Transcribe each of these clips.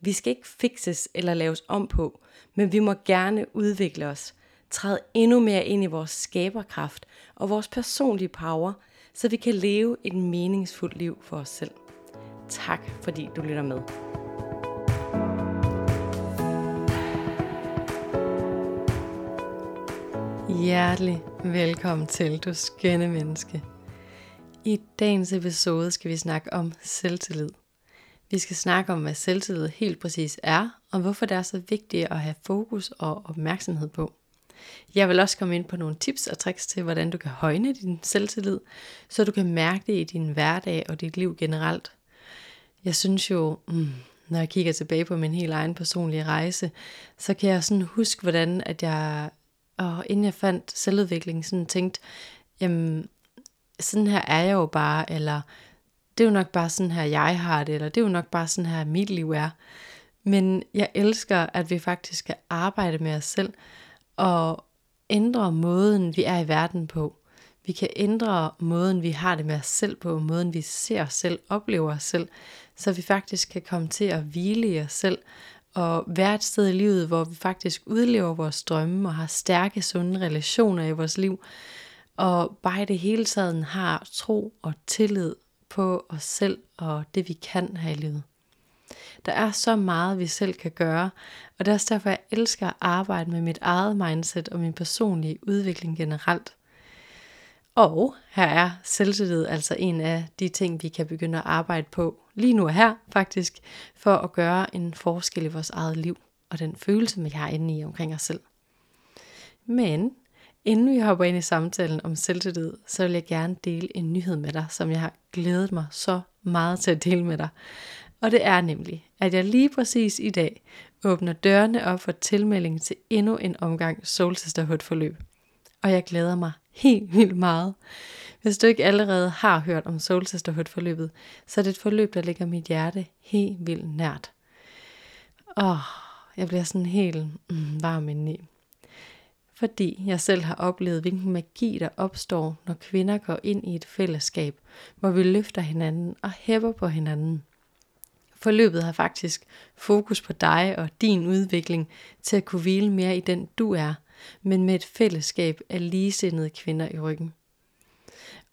Vi skal ikke fikses eller laves om på, men vi må gerne udvikle os, træde endnu mere ind i vores skaberkraft og vores personlige power, så vi kan leve et meningsfuldt liv for os selv. Tak fordi du lytter med. Hjertelig velkommen til, du skønne menneske. I dagens episode skal vi snakke om selvtillid. Vi skal snakke om, hvad selvtillid helt præcis er, og hvorfor det er så vigtigt at have fokus og opmærksomhed på. Jeg vil også komme ind på nogle tips og tricks til, hvordan du kan højne din selvtillid, så du kan mærke det i din hverdag og dit liv generelt. Jeg synes jo, mm, når jeg kigger tilbage på min helt egen personlige rejse, så kan jeg sådan huske, hvordan at jeg, og inden jeg fandt selvudvikling, sådan tænkte, jamen, sådan her er jeg jo bare, eller det er jo nok bare sådan her, jeg har det, eller det er jo nok bare sådan her, mit liv er. Men jeg elsker, at vi faktisk skal arbejde med os selv, og ændre måden, vi er i verden på. Vi kan ændre måden, vi har det med os selv på, måden vi ser os selv, oplever os selv, så vi faktisk kan komme til at hvile i os selv, og være et sted i livet, hvor vi faktisk udlever vores drømme og har stærke, sunde relationer i vores liv, og bare i det hele taget har tro og tillid på os selv og det vi kan her i livet. Der er så meget, vi selv kan gøre, og det er også derfor, jeg elsker at arbejde med mit eget mindset og min personlige udvikling generelt. Og her er selvtillid altså en af de ting, vi kan begynde at arbejde på lige nu og her faktisk, for at gøre en forskel i vores eget liv og den følelse, vi har inde i omkring os selv. Men Inden vi hopper ind i samtalen om selvtillid, så vil jeg gerne dele en nyhed med dig, som jeg har glædet mig så meget til at dele med dig. Og det er nemlig, at jeg lige præcis i dag åbner dørene op for tilmelding til endnu en omgang Soul Sisterhood forløb. Og jeg glæder mig helt vildt meget. Hvis du ikke allerede har hørt om Soul Sisterhood forløbet, så er det et forløb, der ligger mit hjerte helt vildt nært. Åh, jeg bliver sådan helt mm, varm indeni fordi jeg selv har oplevet, hvilken magi der opstår, når kvinder går ind i et fællesskab, hvor vi løfter hinanden og hæpper på hinanden. Forløbet har faktisk fokus på dig og din udvikling til at kunne hvile mere i den du er, men med et fællesskab af ligesindede kvinder i ryggen.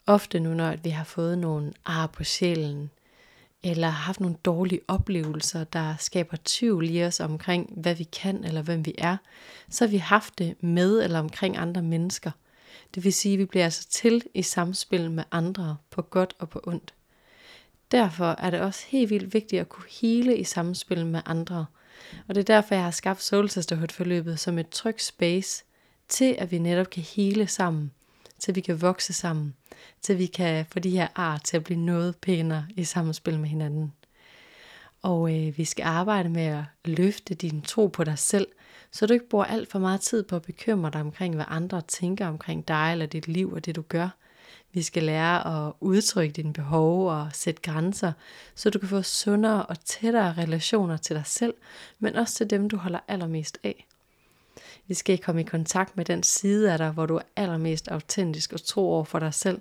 Ofte nu, når vi har fået nogle ar på sjælen, eller haft nogle dårlige oplevelser, der skaber tvivl i os omkring, hvad vi kan eller hvem vi er, så har vi haft det med eller omkring andre mennesker. Det vil sige, at vi bliver altså til i samspil med andre på godt og på ondt. Derfor er det også helt vildt vigtigt at kunne hele i samspil med andre. Og det er derfor, jeg har skabt Soul forløbet som et trygt space til, at vi netop kan hele sammen – til vi kan vokse sammen, til vi kan få de her ar til at blive noget pænere i samspil med hinanden. Og øh, vi skal arbejde med at løfte din tro på dig selv, så du ikke bruger alt for meget tid på at bekymre dig omkring, hvad andre tænker omkring dig eller dit liv og det du gør. Vi skal lære at udtrykke dine behov og sætte grænser, så du kan få sundere og tættere relationer til dig selv, men også til dem, du holder allermest af. Vi skal komme i kontakt med den side af dig, hvor du er allermest autentisk og tro over for dig selv,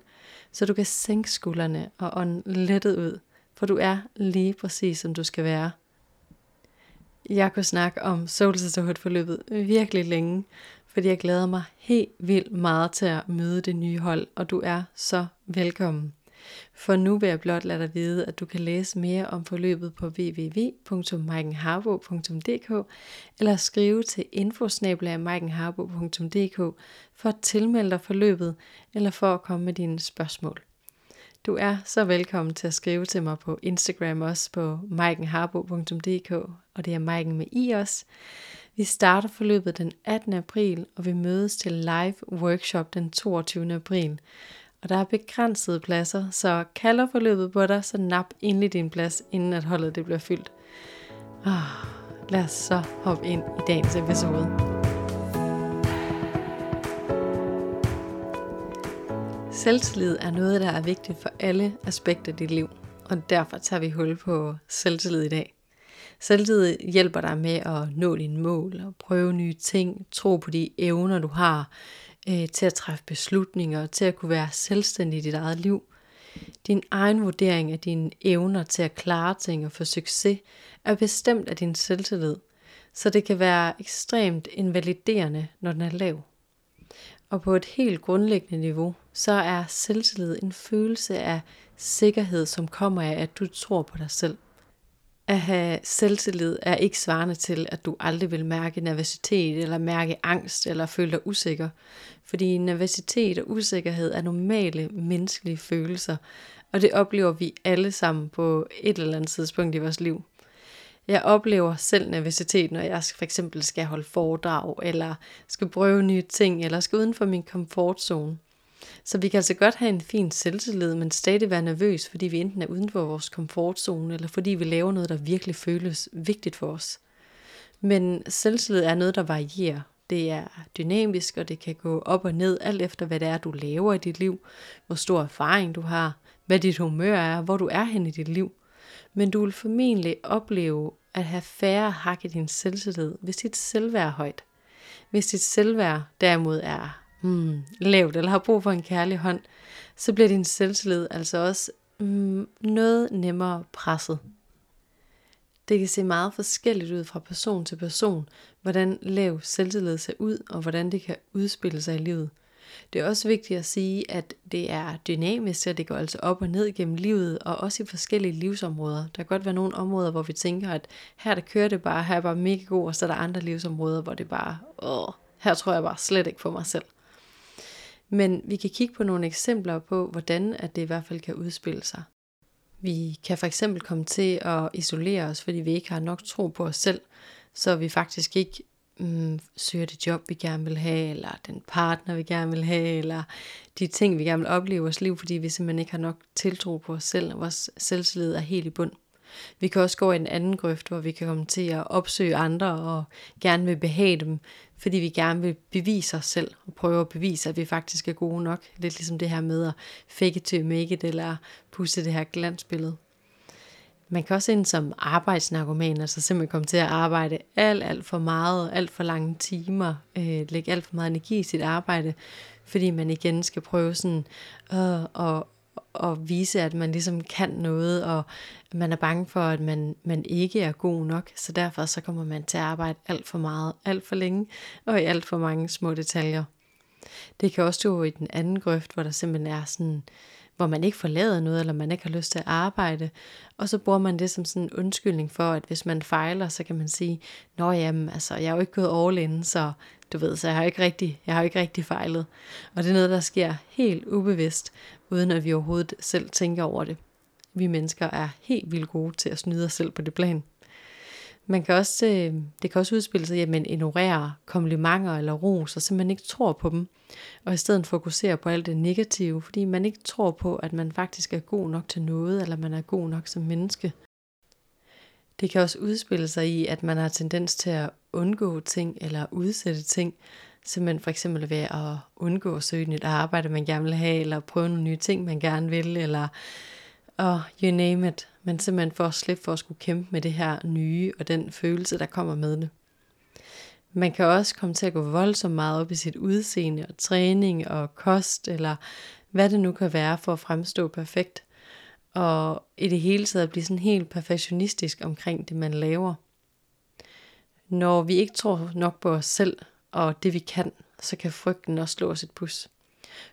så du kan sænke skuldrene og ånde lettet ud, for du er lige præcis som du skal være. Jeg kunne snakke om Soul Sisterhood forløbet virkelig længe, fordi jeg glæder mig helt vildt meget til at møde det nye hold, og du er så velkommen. For nu vil jeg blot lade dig vide, at du kan læse mere om forløbet på www.maikenharbo.dk eller skrive til infosnabelagmaikenharbo.dk for at tilmelde dig forløbet eller for at komme med dine spørgsmål. Du er så velkommen til at skrive til mig på Instagram også på maikenharbo.dk, og det er Maiken med i os. Vi starter forløbet den 18. april, og vi mødes til live workshop den 22. april og der er begrænsede pladser, så kalder forløbet på dig, så nap endelig din plads, inden at holdet det bliver fyldt. Oh, lad os så hoppe ind i dagens episode. Selvtillid er noget, der er vigtigt for alle aspekter af dit liv, og derfor tager vi hul på selvtillid i dag. Selvtillid hjælper dig med at nå dine mål og prøve nye ting, tro på de evner, du har øh, til at træffe beslutninger, til at kunne være selvstændig i dit eget liv. Din egen vurdering af dine evner til at klare ting og få succes er bestemt af din selvtillid, så det kan være ekstremt invaliderende, når den er lav. Og på et helt grundlæggende niveau, så er selvtillid en følelse af sikkerhed, som kommer af, at du tror på dig selv. At have selvtillid er ikke svarende til, at du aldrig vil mærke nervøsitet, eller mærke angst, eller føle dig usikker. Fordi nervøsitet og usikkerhed er normale menneskelige følelser, og det oplever vi alle sammen på et eller andet tidspunkt i vores liv. Jeg oplever selv nervøsitet, når jeg for eksempel skal holde foredrag, eller skal prøve nye ting, eller skal uden for min komfortzone. Så vi kan altså godt have en fin selvtillid, men stadig være nervøs, fordi vi enten er uden for vores komfortzone, eller fordi vi laver noget, der virkelig føles vigtigt for os. Men selvtillid er noget, der varierer. Det er dynamisk, og det kan gå op og ned, alt efter hvad det er, du laver i dit liv, hvor stor erfaring du har, hvad dit humør er, hvor du er hen i dit liv. Men du vil formentlig opleve at have færre hak i din selvtillid, hvis dit selvværd er højt. Hvis dit selvværd derimod er hmm, lavt, eller har brug for en kærlig hånd, så bliver din selvtillid altså også hmm, noget nemmere presset. Det kan se meget forskelligt ud fra person til person, hvordan lav selvtillid ser ud, og hvordan det kan udspille sig i livet. Det er også vigtigt at sige, at det er dynamisk, så det går altså op og ned gennem livet, og også i forskellige livsområder. Der kan godt være nogle områder, hvor vi tænker, at her der kører det bare, her er bare mega god, og så er der andre livsområder, hvor det bare, åh, her tror jeg bare slet ikke på mig selv. Men vi kan kigge på nogle eksempler på, hvordan at det i hvert fald kan udspille sig. Vi kan for eksempel komme til at isolere os, fordi vi ikke har nok tro på os selv, så vi faktisk ikke mm, søger det job, vi gerne vil have, eller den partner, vi gerne vil have, eller de ting, vi gerne vil opleve i vores liv, fordi vi simpelthen ikke har nok tiltro på os selv, og vores selvtillid er helt i bund. Vi kan også gå i en anden grøft, hvor vi kan komme til at opsøge andre og gerne vil behage dem, fordi vi gerne vil bevise os selv og prøve at bevise, at vi faktisk er gode nok. Lidt ligesom det her med at fake it to make it, eller pusse det her glansbillede. Man kan også ind som arbejdsnarkoman, altså simpelthen komme til at arbejde alt, alt for meget, alt for lange timer, øh, lægge alt for meget energi i sit arbejde, fordi man igen skal prøve sådan øh, at, at vise, at man ligesom kan noget, og man er bange for, at man, man ikke er god nok, så derfor så kommer man til at arbejde alt for meget, alt for længe, og i alt for mange små detaljer. Det kan også stå i den anden grøft, hvor der simpelthen er sådan, hvor man ikke får lavet noget, eller man ikke har lyst til at arbejde, og så bruger man det som sådan en undskyldning for, at hvis man fejler, så kan man sige, nå jamen, altså, jeg er jo ikke gået all in, så du ved, så jeg har ikke rigtig, jeg har ikke rigtig fejlet. Og det er noget, der sker helt ubevidst, uden at vi overhovedet selv tænker over det. Vi mennesker er helt vildt gode til at snyde os selv på det plan. Man kan også, øh, det kan også udspille sig, at man ignorerer komplimenter eller ros, og simpelthen ikke tror på dem, og i stedet fokuserer på alt det negative, fordi man ikke tror på, at man faktisk er god nok til noget, eller man er god nok som menneske. Det kan også udspille sig i, at man har tendens til at undgå ting eller udsætte ting, simpelthen for eksempel ved at undgå at søge nyt arbejde, man gerne vil have, eller prøve nogle nye ting, man gerne vil, eller og you name it, men simpelthen for at slippe for at skulle kæmpe med det her nye, og den følelse, der kommer med det. Man kan også komme til at gå voldsomt meget op i sit udseende og træning og kost, eller hvad det nu kan være for at fremstå perfekt. Og i det hele taget blive sådan helt perfektionistisk omkring det, man laver. Når vi ikke tror nok på os selv og det vi kan, så kan frygten også slå os et pus.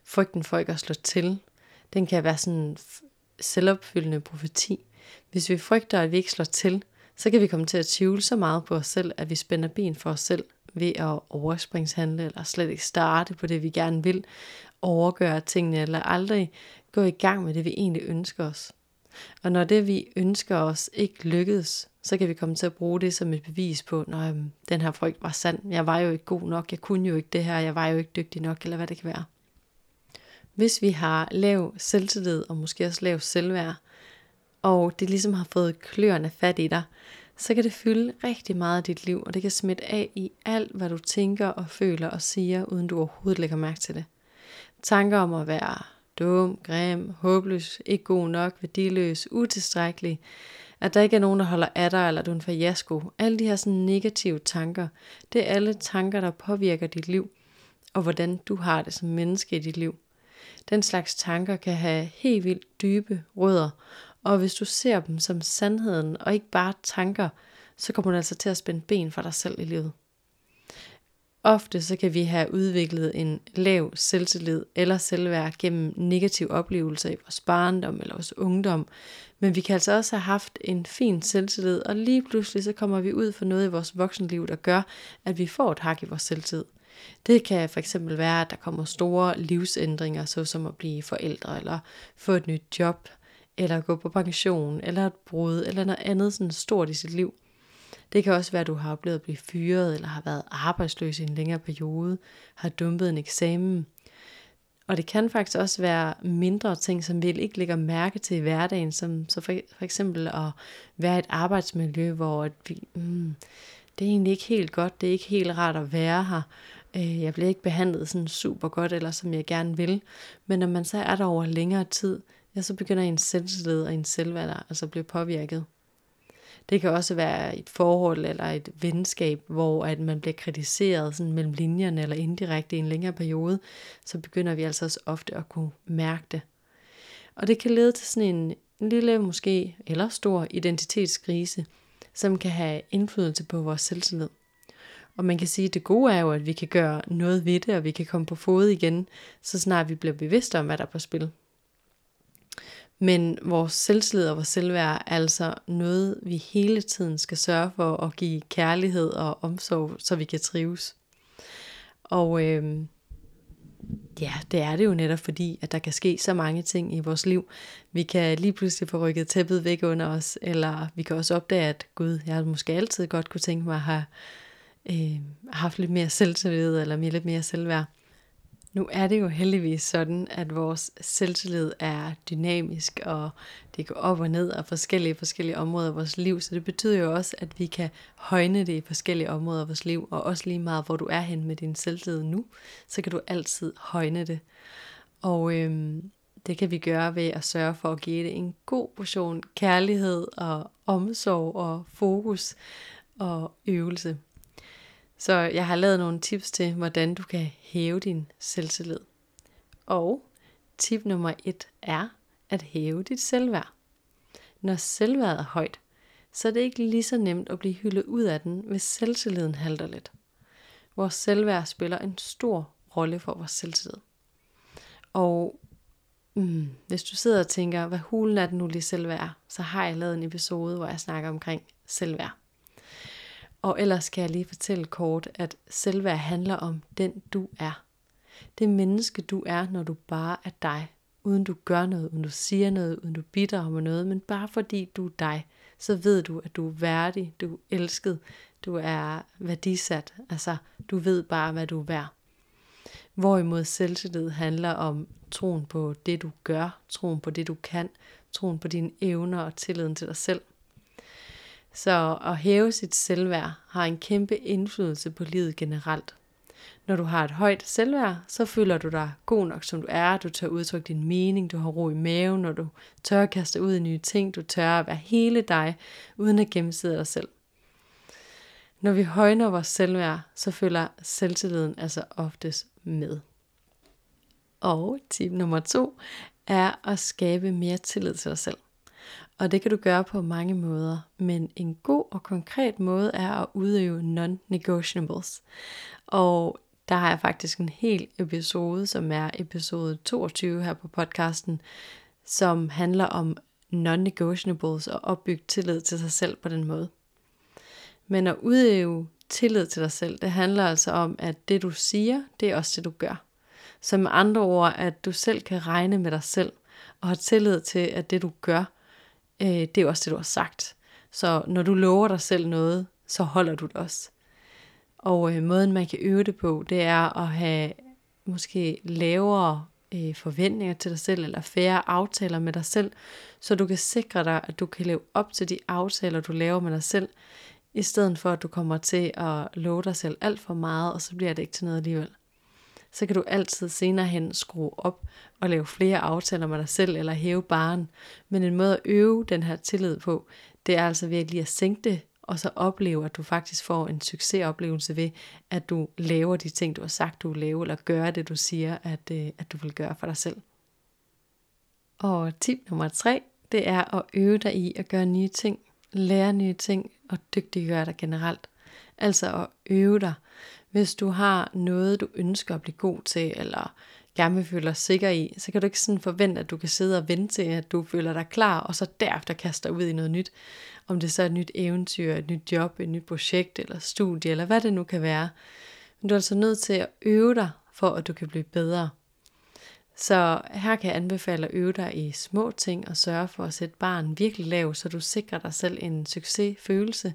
Frygten for ikke at slå til, den kan være sådan selvopfyldende profeti. Hvis vi frygter, at vi ikke slår til, så kan vi komme til at tvivle så meget på os selv, at vi spænder ben for os selv ved at overspringshandle, eller slet ikke starte på det, vi gerne vil, overgøre tingene, eller aldrig gå i gang med det, vi egentlig ønsker os. Og når det, vi ønsker os, ikke lykkedes, så kan vi komme til at bruge det som et bevis på, når den her frygt var sand. Jeg var jo ikke god nok, jeg kunne jo ikke det her, jeg var jo ikke dygtig nok, eller hvad det kan være. Hvis vi har lav selvtillid og måske også lav selvværd, og det ligesom har fået kløerne fat i dig, så kan det fylde rigtig meget af dit liv, og det kan smitte af i alt, hvad du tænker og føler og siger, uden du overhovedet lægger mærke til det. Tanker om at være dum, grim, håbløs, ikke god nok, værdiløs, utilstrækkelig, at der ikke er nogen, der holder af dig, eller du er en fiasko. Alle de her sådan negative tanker, det er alle tanker, der påvirker dit liv, og hvordan du har det som menneske i dit liv. Den slags tanker kan have helt vildt dybe rødder, og hvis du ser dem som sandheden og ikke bare tanker, så kommer du altså til at spænde ben for dig selv i livet. Ofte så kan vi have udviklet en lav selvtillid eller selvværd gennem negative oplevelser i vores barndom eller vores ungdom, men vi kan altså også have haft en fin selvtillid, og lige pludselig så kommer vi ud for noget i vores voksenliv, der gør, at vi får et hak i vores selvtillid. Det kan for eksempel være, at der kommer store livsændringer, såsom at blive forældre, eller få et nyt job, eller gå på pension, eller et brud, eller noget andet sådan stort i sit liv. Det kan også være, at du har oplevet at blive fyret, eller har været arbejdsløs i en længere periode, har dumpet en eksamen. Og det kan faktisk også være mindre ting, som vi ikke lægger mærke til i hverdagen, som så for, for eksempel at være i et arbejdsmiljø, hvor vi, mm, det er egentlig ikke helt godt, det er ikke helt rart at være her. Øh, jeg bliver ikke behandlet sådan super godt, eller som jeg gerne vil. Men når man så er der over længere tid, ja, så begynder ens selvtillid og ens selvværd altså at blive påvirket. Det kan også være et forhold eller et venskab, hvor at man bliver kritiseret sådan mellem linjerne eller indirekte i en længere periode, så begynder vi altså også ofte at kunne mærke det. Og det kan lede til sådan en lille måske eller stor identitetskrise, som kan have indflydelse på vores selvtillid. Og man kan sige, at det gode er jo, at vi kan gøre noget ved det, og vi kan komme på fod igen, så snart vi bliver bevidste om, hvad der er på spil. Men vores selvtillid og vores selvværd er altså noget, vi hele tiden skal sørge for at give kærlighed og omsorg, så vi kan trives. Og øh, ja, det er det jo netop fordi, at der kan ske så mange ting i vores liv. Vi kan lige pludselig få rykket tæppet væk under os, eller vi kan også opdage, at gud, jeg har måske altid godt kunne tænke mig at have øh, haft lidt mere selvtillid, eller lidt mere selvværd. Nu er det jo heldigvis sådan, at vores selvtillid er dynamisk, og det går op og ned af forskellige forskellige områder af vores liv, så det betyder jo også, at vi kan højne det i forskellige områder af vores liv, og også lige meget, hvor du er hen med din selvtillid nu, så kan du altid højne det. Og øhm, det kan vi gøre ved at sørge for at give det en god portion kærlighed og omsorg og fokus og øvelse. Så jeg har lavet nogle tips til, hvordan du kan hæve din selvtillid. Og tip nummer et er at hæve dit selvværd. Når selvværdet er højt, så er det ikke lige så nemt at blive hyldet ud af den, hvis selvtilliden halter lidt. Vores selvværd spiller en stor rolle for vores selvtillid. Og mm, hvis du sidder og tænker, hvad hulen er den nu lige selvværd, så har jeg lavet en episode, hvor jeg snakker omkring selvværd. Og ellers skal jeg lige fortælle kort, at selvværd handler om den du er. Det menneske du er, når du bare er dig. Uden du gør noget, uden du siger noget, uden du bidrager med noget, men bare fordi du er dig, så ved du, at du er værdig, du er elsket, du er værdisat. Altså, du ved bare, hvad du er værd. Hvorimod selvtillid handler om troen på det, du gør, troen på det, du kan, troen på dine evner og tilliden til dig selv. Så at hæve sit selvværd har en kæmpe indflydelse på livet generelt. Når du har et højt selvværd, så føler du dig god nok som du er, du tør udtrykke din mening, du har ro i maven, når du tør at kaste ud i nye ting, du tør at være hele dig, uden at gennemside dig selv. Når vi højner vores selvværd, så følger selvtilliden altså oftest med. Og tip nummer to er at skabe mere tillid til dig selv. Og det kan du gøre på mange måder, men en god og konkret måde er at udøve non-negotiables. Og der har jeg faktisk en hel episode, som er episode 22 her på podcasten, som handler om non-negotiables og opbygge tillid til sig selv på den måde. Men at udøve tillid til dig selv, det handler altså om, at det du siger, det er også det du gør. Så med andre ord, at du selv kan regne med dig selv, og have tillid til, at det du gør, øh, det er også det, du har sagt. Så når du lover dig selv noget, så holder du det også. Og øh, måden, man kan øve det på, det er at have måske lavere øh, forventninger til dig selv, eller færre aftaler med dig selv, så du kan sikre dig, at du kan leve op til de aftaler, du laver med dig selv, i stedet for at du kommer til at love dig selv alt for meget, og så bliver det ikke til noget alligevel. Så kan du altid senere hen skrue op og lave flere aftaler med dig selv, eller hæve baren. Men en måde at øve den her tillid på, det er altså virkelig at sænke det, og så opleve, at du faktisk får en succesoplevelse ved, at du laver de ting, du har sagt, du vil lave, eller gør det, du siger, at, øh, at du vil gøre for dig selv. Og tip nummer tre, det er at øve dig i at gøre nye ting, lære nye ting og dygtiggøre dig generelt. Altså at øve dig. Hvis du har noget, du ønsker at blive god til, eller gerne vil føle dig sikker i, så kan du ikke sådan forvente, at du kan sidde og vente til, at du føler dig klar, og så derefter kaste dig ud i noget nyt. Om det så er et nyt eventyr, et nyt job, et nyt projekt, eller studie, eller hvad det nu kan være. Men du er altså nødt til at øve dig, for at du kan blive bedre. Så her kan jeg anbefale at øve dig i små ting og sørge for at sætte barn virkelig lav, så du sikrer dig selv en succesfølelse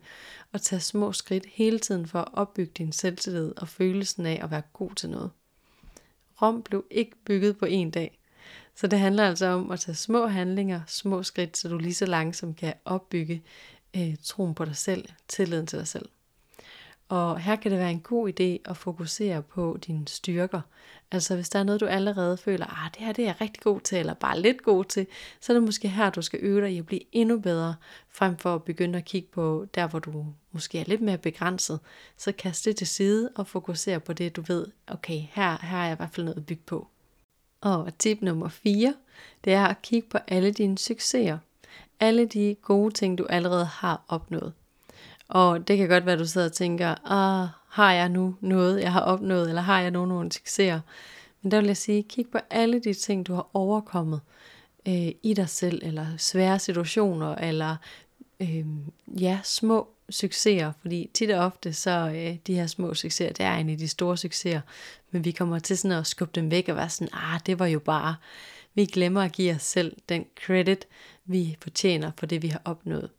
og tage små skridt hele tiden for at opbygge din selvtillid og følelsen af at være god til noget. Rom blev ikke bygget på en dag. Så det handler altså om at tage små handlinger, små skridt, så du lige så langsomt kan opbygge øh, troen på dig selv, tilliden til dig selv. Og her kan det være en god idé at fokusere på dine styrker. Altså hvis der er noget, du allerede føler, ah, det her det er jeg rigtig god til, eller bare lidt god til, så er det måske her, du skal øve dig i at blive endnu bedre, frem for at begynde at kigge på der, hvor du måske er lidt mere begrænset. Så kast det til side og fokusere på det, du ved, okay, her, her er jeg i hvert fald noget at bygge på. Og tip nummer 4, det er at kigge på alle dine succeser. Alle de gode ting, du allerede har opnået. Og det kan godt være, at du sidder og tænker, ah, har jeg nu noget, jeg har opnået, eller har jeg nu nogle succeser? Men der vil jeg sige, kig på alle de ting, du har overkommet øh, i dig selv, eller svære situationer, eller øh, ja, små succeser, fordi tit og ofte så øh, de her små succeser, det er egentlig de store succeser, men vi kommer til sådan at skubbe dem væk og være sådan, ah, det var jo bare, vi glemmer at give os selv den credit, vi fortjener for det, vi har opnået.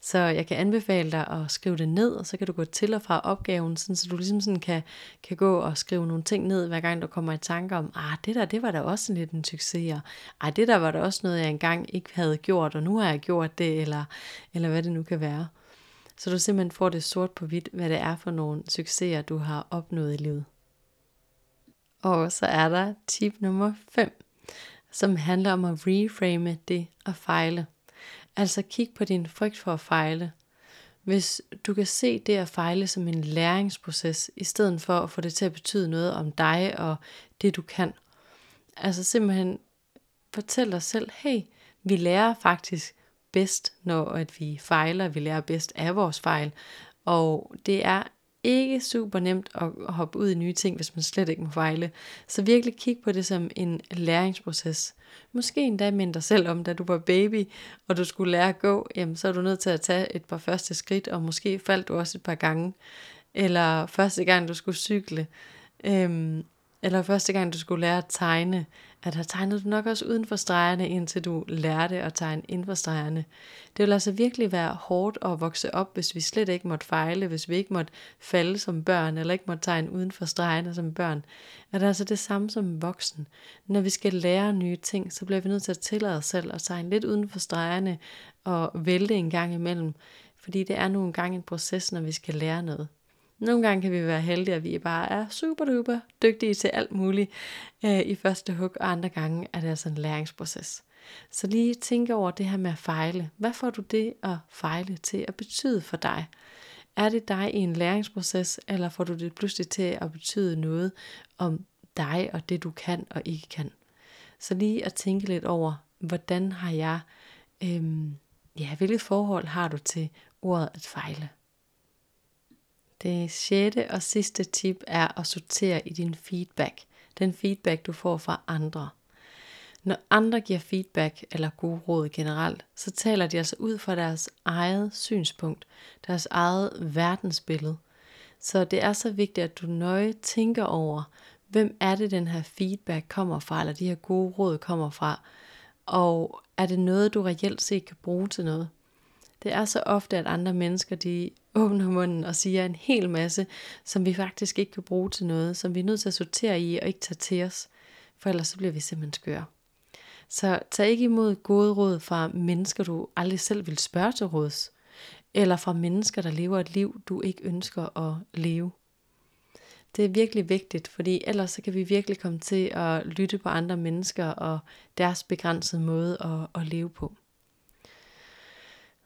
Så jeg kan anbefale dig at skrive det ned, og så kan du gå til og fra opgaven, sådan, så du ligesom sådan kan, kan gå og skrive nogle ting ned, hver gang du kommer i tanke om, ah, det der, det var da også lidt en succes, og ah, det der var da også noget, jeg engang ikke havde gjort, og nu har jeg gjort det, eller, eller hvad det nu kan være. Så du simpelthen får det sort på hvidt, hvad det er for nogle succeser, du har opnået i livet. Og så er der tip nummer 5, som handler om at reframe det at fejle. Altså kig på din frygt for at fejle. Hvis du kan se det at fejle som en læringsproces, i stedet for at få det til at betyde noget om dig og det du kan. Altså simpelthen fortæl dig selv, hey, vi lærer faktisk bedst, når at vi fejler. Vi lærer bedst af vores fejl. Og det er ikke super nemt at hoppe ud i nye ting, hvis man slet ikke må fejle. Så virkelig kig på det som en læringsproces. Måske endda mindre dig selv om, da du var baby, og du skulle lære at gå, jamen, så er du nødt til at tage et par første skridt, og måske faldt du også et par gange. Eller første gang du skulle cykle. Øhm, eller første gang du skulle lære at tegne, at der tegnede du nok også uden for stregerne, indtil du lærte at tegne inden for stregerne. Det vil altså virkelig være hårdt at vokse op, hvis vi slet ikke måtte fejle, hvis vi ikke måtte falde som børn, eller ikke måtte tegne uden for stregerne som børn. Er det altså det samme som voksen. Når vi skal lære nye ting, så bliver vi nødt til at tillade os selv at tegne lidt uden for stregerne og vælte en gang imellem, fordi det er nu engang en proces, når vi skal lære noget. Nogle gange kan vi være heldige, at vi bare er super duper dygtige til alt muligt øh, i første hug, og andre gange er det altså en læringsproces. Så lige tænk over det her med at fejle. Hvad får du det at fejle til at betyde for dig? Er det dig i en læringsproces, eller får du det pludselig til at betyde noget om dig og det du kan og ikke kan? Så lige at tænke lidt over, hvordan har jeg, øhm, ja, hvilket forhold har du til ordet at fejle? Det sjette og sidste tip er at sortere i din feedback. Den feedback, du får fra andre. Når andre giver feedback eller gode råd generelt, så taler de altså ud fra deres eget synspunkt, deres eget verdensbillede. Så det er så vigtigt, at du nøje tænker over, hvem er det, den her feedback kommer fra, eller de her gode råd kommer fra, og er det noget, du reelt set kan bruge til noget? Det er så ofte, at andre mennesker, de åbner munden og siger en hel masse, som vi faktisk ikke kan bruge til noget, som vi er nødt til at sortere i og ikke tage til os. for ellers så bliver vi simpelthen skøre. Så tag ikke imod gode råd fra mennesker, du aldrig selv vil spørge til råds, eller fra mennesker, der lever et liv, du ikke ønsker at leve. Det er virkelig vigtigt, fordi ellers så kan vi virkelig komme til at lytte på andre mennesker og deres begrænsede måde at, at leve på.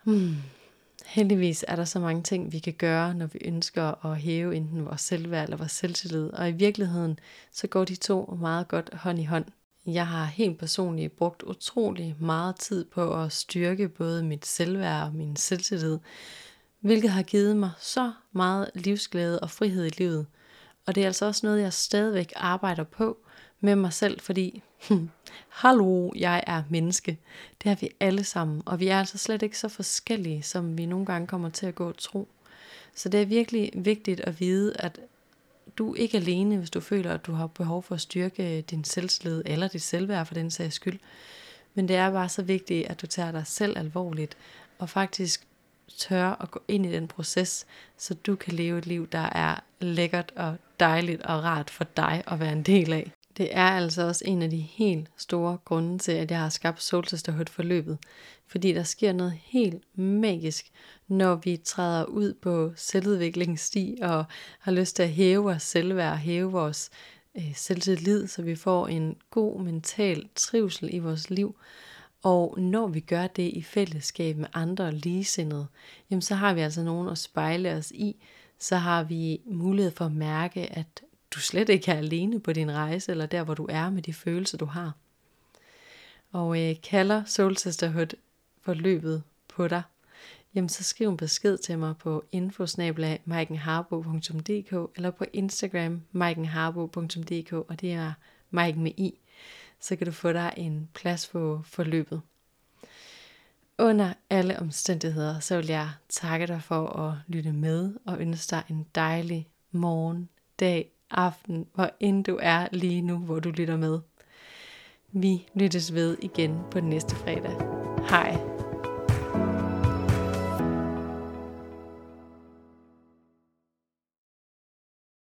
Hmm. Heldigvis er der så mange ting, vi kan gøre, når vi ønsker at hæve enten vores selvværd eller vores selvtillid. Og i virkeligheden, så går de to meget godt hånd i hånd. Jeg har helt personligt brugt utrolig meget tid på at styrke både mit selvværd og min selvtillid, hvilket har givet mig så meget livsglæde og frihed i livet. Og det er altså også noget, jeg stadigvæk arbejder på med mig selv, fordi, hm, hallo, jeg er menneske. Det er vi alle sammen, og vi er altså slet ikke så forskellige, som vi nogle gange kommer til at gå og tro. Så det er virkelig vigtigt at vide, at du er ikke alene, hvis du føler, at du har behov for at styrke din selvslid eller dit selvværd for den sags skyld. Men det er bare så vigtigt, at du tager dig selv alvorligt, og faktisk tør at gå ind i den proces, så du kan leve et liv, der er lækkert og dejligt og rart for dig at være en del af. Det er altså også en af de helt store grunde til, at jeg har skabt Soul Sisterhood forløbet. Fordi der sker noget helt magisk, når vi træder ud på selvudviklingssti og har lyst til at hæve vores selvværd, hæve vores øh, selvtillid, så vi får en god mental trivsel i vores liv. Og når vi gør det i fællesskab med andre ligesindede, jamen så har vi altså nogen at spejle os i, så har vi mulighed for at mærke, at du slet ikke er alene på din rejse, eller der, hvor du er med de følelser, du har. Og øh, kalder Soul Sisterhood forløbet på dig, jamen så skriv en besked til mig på infosnabelag.maikenharbo.dk eller på Instagram maikenharbo.dk, og det er Maiken med i. Så kan du få dig en plads på forløbet. Under alle omstændigheder, så vil jeg takke dig for at lytte med og ønske dig en dejlig morgen, dag, aften, hvor end du er lige nu, hvor du lytter med. Vi lyttes ved igen på næste fredag. Hej.